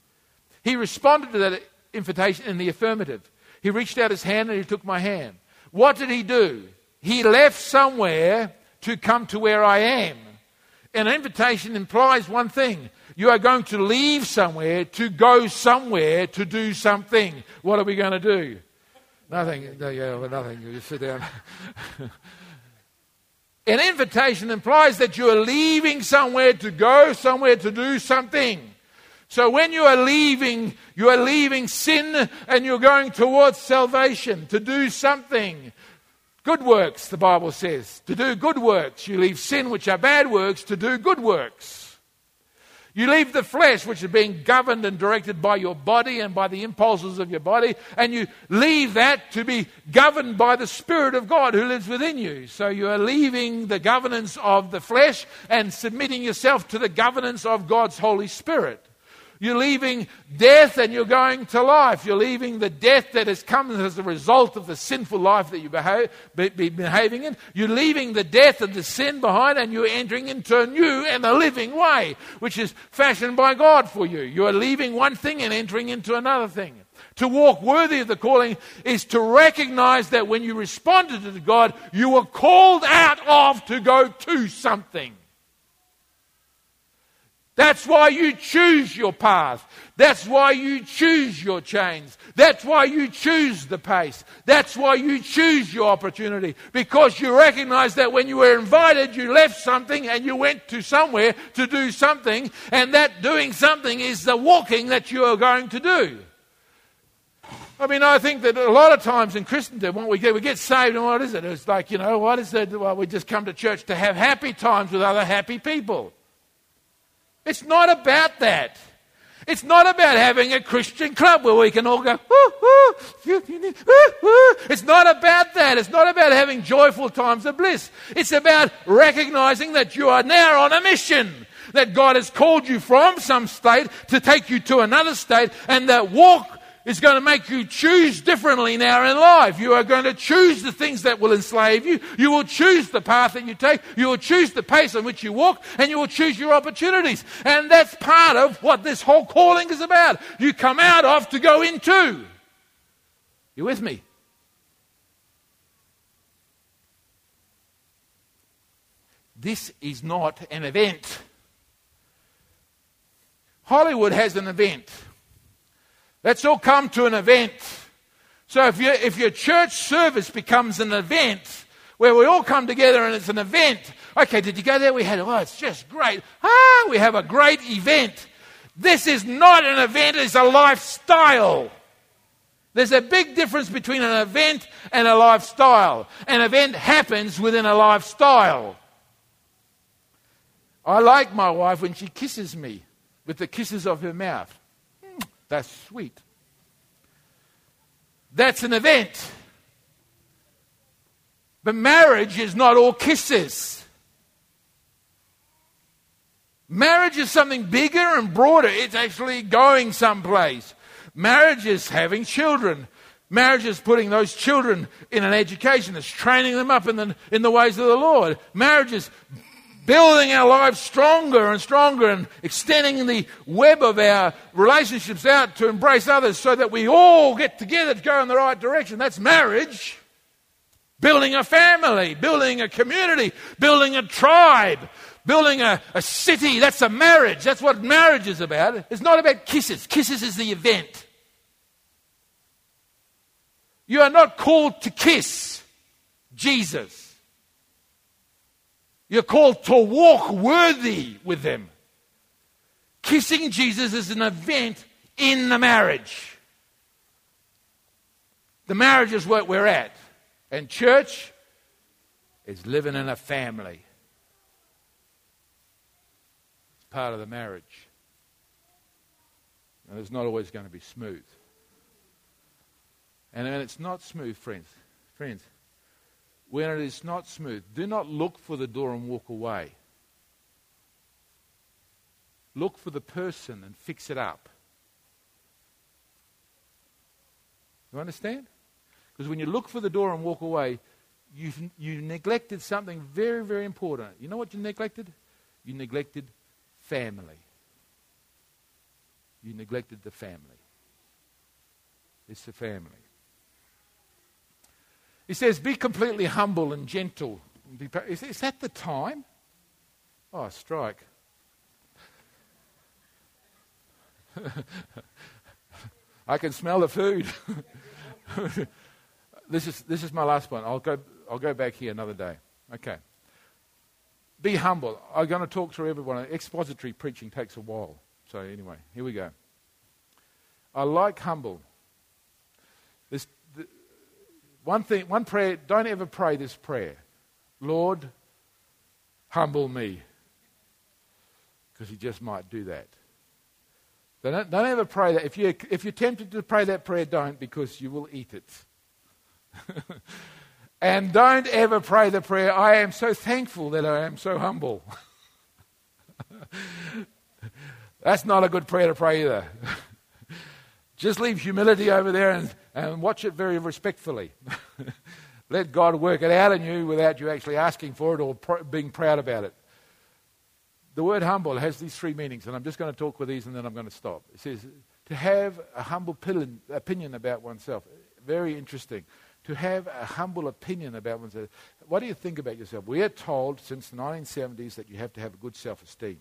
He responded to that invitation in the affirmative. He reached out his hand and he took my hand. What did he do? He left somewhere to come to where I am. An invitation implies one thing you are going to leave somewhere to go somewhere to do something. What are we going to do? Nothing. No, yeah, well, nothing. You sit down. An invitation implies that you are leaving somewhere to go somewhere to do something. So when you are leaving, you are leaving sin and you're going towards salvation to do something. Good works, the Bible says. To do good works. You leave sin, which are bad works, to do good works. You leave the flesh, which is being governed and directed by your body and by the impulses of your body, and you leave that to be governed by the Spirit of God who lives within you. So you are leaving the governance of the flesh and submitting yourself to the governance of God's Holy Spirit. You're leaving death and you're going to life. You're leaving the death that has come as a result of the sinful life that you've behave, been behaving in. You're leaving the death and the sin behind and you're entering into a new and a living way, which is fashioned by God for you. You are leaving one thing and entering into another thing. To walk worthy of the calling is to recognize that when you responded to God, you were called out of to go to something. That's why you choose your path. That's why you choose your chains. That's why you choose the pace. That's why you choose your opportunity. Because you recognize that when you were invited, you left something and you went to somewhere to do something. And that doing something is the walking that you are going to do. I mean, I think that a lot of times in Christendom, what we get, we get saved, and what is it? It's like, you know, what is it? Well, we just come to church to have happy times with other happy people. It's not about that. It's not about having a Christian club where we can all go, It's not about that. It's not about having joyful times of bliss. It's about recognizing that you are now on a mission. That God has called you from some state to take you to another state, and that walk is going to make you choose differently now in life. You are going to choose the things that will enslave you. You will choose the path that you take. You will choose the pace on which you walk, and you will choose your opportunities. And that's part of what this whole calling is about. You come out of to go into. You with me? This is not an event. Hollywood has an event. Let's all come to an event. So if, you, if your church service becomes an event where we all come together and it's an event, okay, did you go there? We had, oh, it's just great. Ah, we have a great event. This is not an event, it's a lifestyle. There's a big difference between an event and a lifestyle. An event happens within a lifestyle. I like my wife when she kisses me with the kisses of her mouth. That's sweet. That's an event. But marriage is not all kisses. Marriage is something bigger and broader. It's actually going someplace. Marriage is having children. Marriage is putting those children in an education. It's training them up in the, in the ways of the Lord. Marriage is building our lives stronger and stronger and extending the web of our relationships out to embrace others so that we all get together to go in the right direction. That's marriage. Building a family, building a community, building a tribe, building a, a city. That's a marriage. That's what marriage is about. It's not about kisses. Kisses is the event. You are not called to kiss Jesus. You're called to walk worthy with them. Kissing Jesus is an event in the marriage. The marriage is what we're at. And church is living in a family. It's part of the marriage. And it's not always going to be smooth. And it's not smooth, friends, friends, when it is not smooth. Do not look for the door and walk away. Look for the person and fix it up. You understand? Because when you look for the door and walk away, you've, you neglected something very, very important. You know what you neglected? You neglected family. You neglected the family. It's the family. He says, Be completely humble and gentle. Is, that the time? Oh, strike. I can smell the food. this, is, this is my last one. I'll go, I'll go back here another day. Okay. Be humble. I'm going to talk through everyone. Expository preaching takes a while. So, anyway, here we go. I like humble. One thing, one prayer, don't ever pray this prayer. Lord, humble me. Because he just might do that. Don't, don't ever pray that. If you're, if you're tempted to pray that prayer, don't, because you will eat it. and don't ever pray the prayer, I am so thankful that I am so humble. That's not a good prayer to pray either. Just leave humility over there and, and watch it very respectfully. Let God work it out in you without you actually asking for it or pr- being proud about it. The word humble has these three meanings, and I'm just going to talk with these and then I'm going to stop. It says to have a humble opinion about oneself. Very interesting. To have a humble opinion about oneself. What do you think about yourself? We are told since the 1970s that you have to have a good self esteem.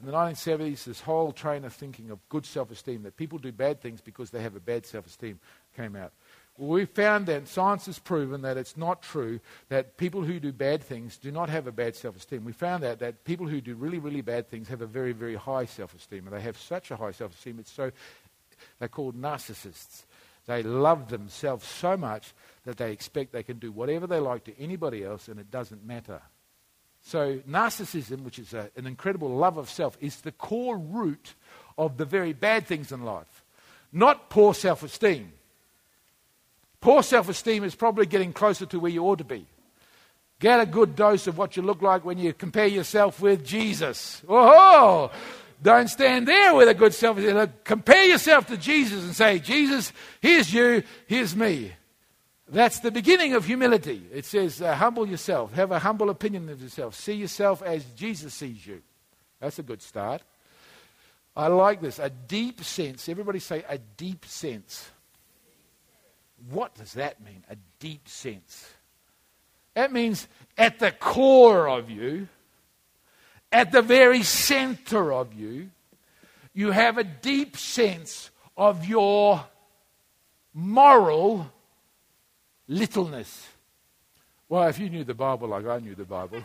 In the 1970s, this whole train of thinking of good self esteem, that people do bad things because they have a bad self esteem, came out. Well, we found that science has proven that it's not true that people who do bad things do not have a bad self esteem. We found out that people who do really, really bad things have a very, very high self esteem. And they have such a high self esteem, it's so, they're called narcissists. They love themselves so much that they expect they can do whatever they like to anybody else and it doesn't matter. So, narcissism, which is a, an incredible love of self, is the core root of the very bad things in life, not poor self esteem. Poor self esteem is probably getting closer to where you ought to be. Get a good dose of what you look like when you compare yourself with Jesus. Oh, don't stand there with a good self esteem. Compare yourself to Jesus and say, Jesus, here's you, here's me. That's the beginning of humility. It says, uh, humble yourself, have a humble opinion of yourself, see yourself as Jesus sees you. That's a good start. I like this. A deep sense. Everybody say a deep sense. What does that mean? A deep sense. That means at the core of you, at the very center of you, you have a deep sense of your moral littleness. Well, if you knew the Bible like I knew the Bible,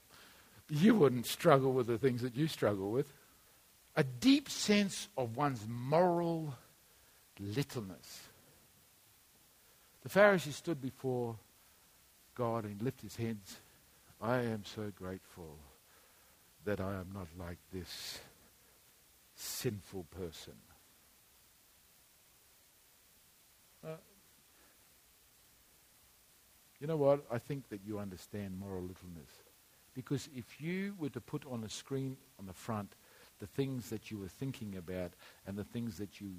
you wouldn't struggle with the things that you struggle with. A deep sense of one's moral littleness. The Pharisee stood before God and lifted his hands. I am so grateful that I am not like this sinful person. You know what? I think that you understand moral littleness. Because if you were to put on a screen on the front the things that you were thinking about and the things that you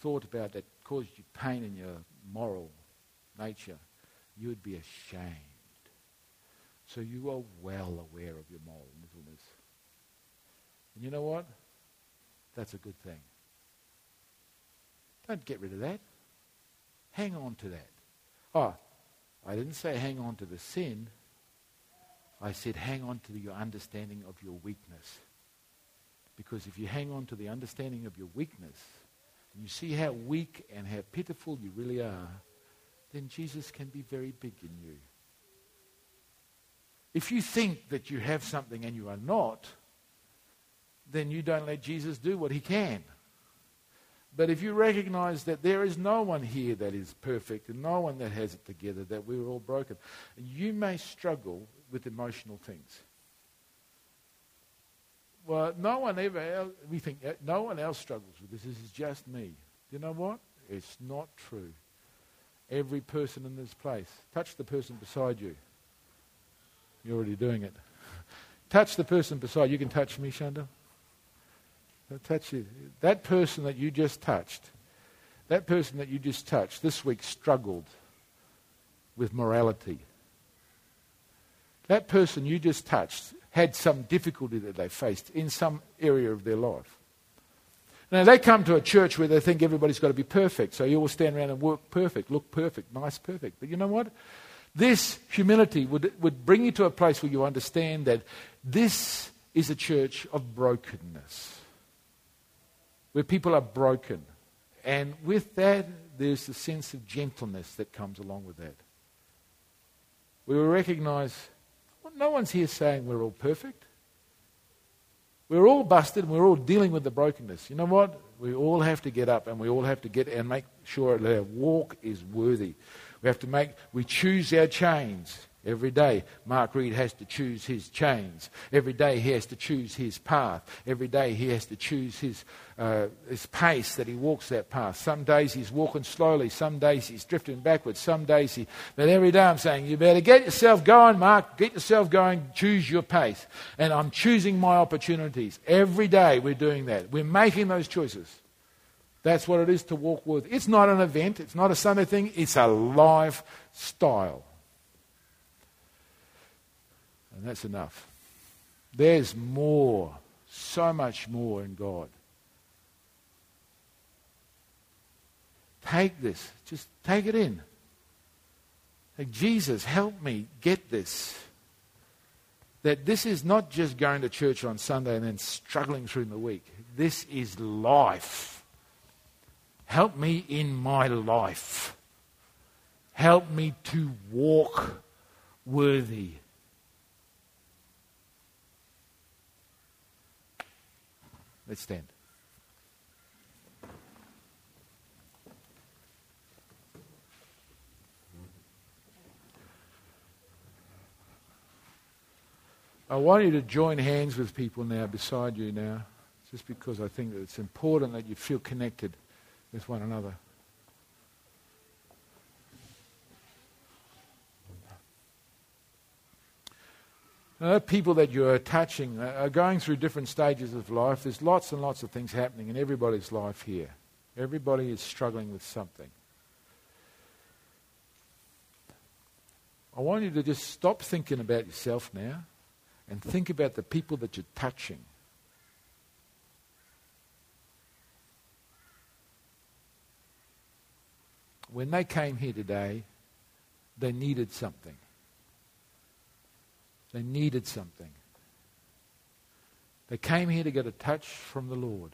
thought about that caused you pain in your moral nature, you would be ashamed. So you are well aware of your moral littleness. And you know what? That's a good thing. Don't get rid of that. Hang on to that. Oh, I didn't say hang on to the sin. I said hang on to your understanding of your weakness. Because if you hang on to the understanding of your weakness, you see how weak and how pitiful you really are, then Jesus can be very big in you. If you think that you have something and you are not, then you don't let Jesus do what he can. But if you recognize that there is no one here that is perfect and no one that has it together, that we're all broken, you may struggle with emotional things. Well, no one ever we think uh, no one else struggles with this. This is just me. Do You know what? It's not true. Every person in this place. Touch the person beside you. You're already doing it. touch the person beside you. You can touch me, Shanda touch you. That person that you just touched, that person that you just touched this week struggled with morality. That person you just touched had some difficulty that they faced in some area of their life. Now, they come to a church where they think everybody's got to be perfect, so you all stand around and work perfect, look perfect, nice, perfect. But you know what? This humility would, would bring you to a place where you understand that this is a church of brokenness where people are broken. And with that, there's the sense of gentleness that comes along with that. We will recognize well, no one's here saying we're all perfect. We're all busted and we're all dealing with the brokenness. You know what? We all have to get up and we all have to get and make sure that our walk is worthy. We have to make, we choose our chains Every day, Mark Reed has to choose his chains. Every day, he has to choose his path. Every day, he has to choose his, uh, his pace that he walks that path. Some days, he's walking slowly. Some days, he's drifting backwards. Some days, he. But every day, I'm saying, you better get yourself going, Mark. Get yourself going. Choose your pace. And I'm choosing my opportunities. Every day, we're doing that. We're making those choices. That's what it is to walk with. It's not an event, it's not a Sunday thing, it's a lifestyle. And that's enough. There's more, so much more in God. Take this, just take it in. Like, Jesus, help me get this. That this is not just going to church on Sunday and then struggling through the week. This is life. Help me in my life. Help me to walk worthy. Let's stand. I want you to join hands with people now beside you now, just because I think that it's important that you feel connected with one another. Uh, people that you're touching are going through different stages of life. There's lots and lots of things happening in everybody's life here. Everybody is struggling with something. I want you to just stop thinking about yourself now and think about the people that you're touching. when they came here today, they needed something. They needed something. They came here to get a touch from the Lord.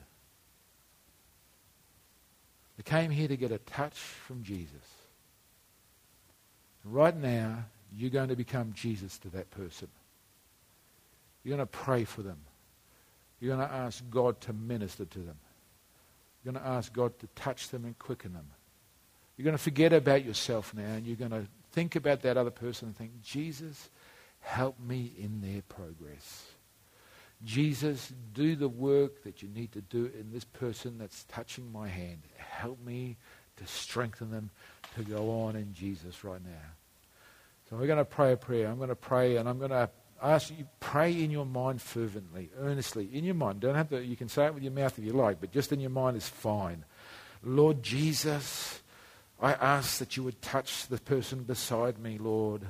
They came here to get a touch from Jesus. Right now, you're going to become Jesus to that person. You're going to pray for them. You're going to ask God to minister to them. You're going to ask God to touch them and quicken them. You're going to forget about yourself now and you're going to think about that other person and think, Jesus, help me in their progress. Jesus, do the work that you need to do in this person that's touching my hand. Help me to strengthen them to go on in Jesus right now. So we're going to pray a prayer. I'm going to pray and I'm going to ask you pray in your mind fervently, earnestly, in your mind. Don't have to you can say it with your mouth if you like, but just in your mind is fine. Lord Jesus, I ask that you would touch the person beside me, Lord,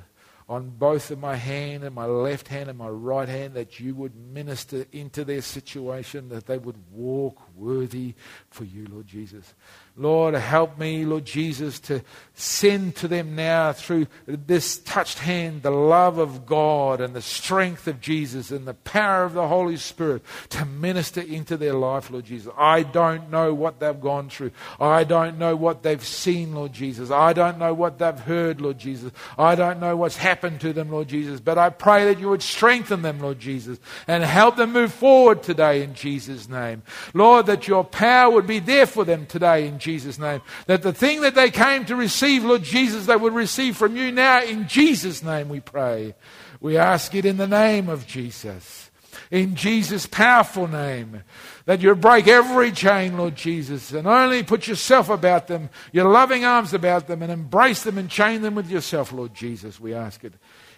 on both of my hand and my left hand and my right hand, that you would minister into their situation, that they would walk worthy for you, Lord Jesus. Lord, help me, Lord Jesus, to send to them now through this touched hand the love of God and the strength of Jesus and the power of the Holy Spirit to minister into their life, Lord Jesus. I don't know what they've gone through. I don't know what they've seen, Lord Jesus. I don't know what they've heard, Lord Jesus. I don't know what's happened to them, Lord Jesus. But I pray that you would strengthen them, Lord Jesus, and help them move forward today in Jesus' name. Lord, that your power would be there for them today in Jesus' name. That the thing that they came to receive, Lord Jesus, they would receive from you now in Jesus' name we pray. We ask it in the name of Jesus. In Jesus' powerful name. That you break every chain, Lord Jesus, and only put yourself about them, your loving arms about them, and embrace them and chain them with yourself, Lord Jesus. We ask it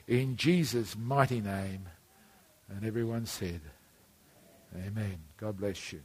in Jesus' mighty name. And everyone said, Amen. God bless you.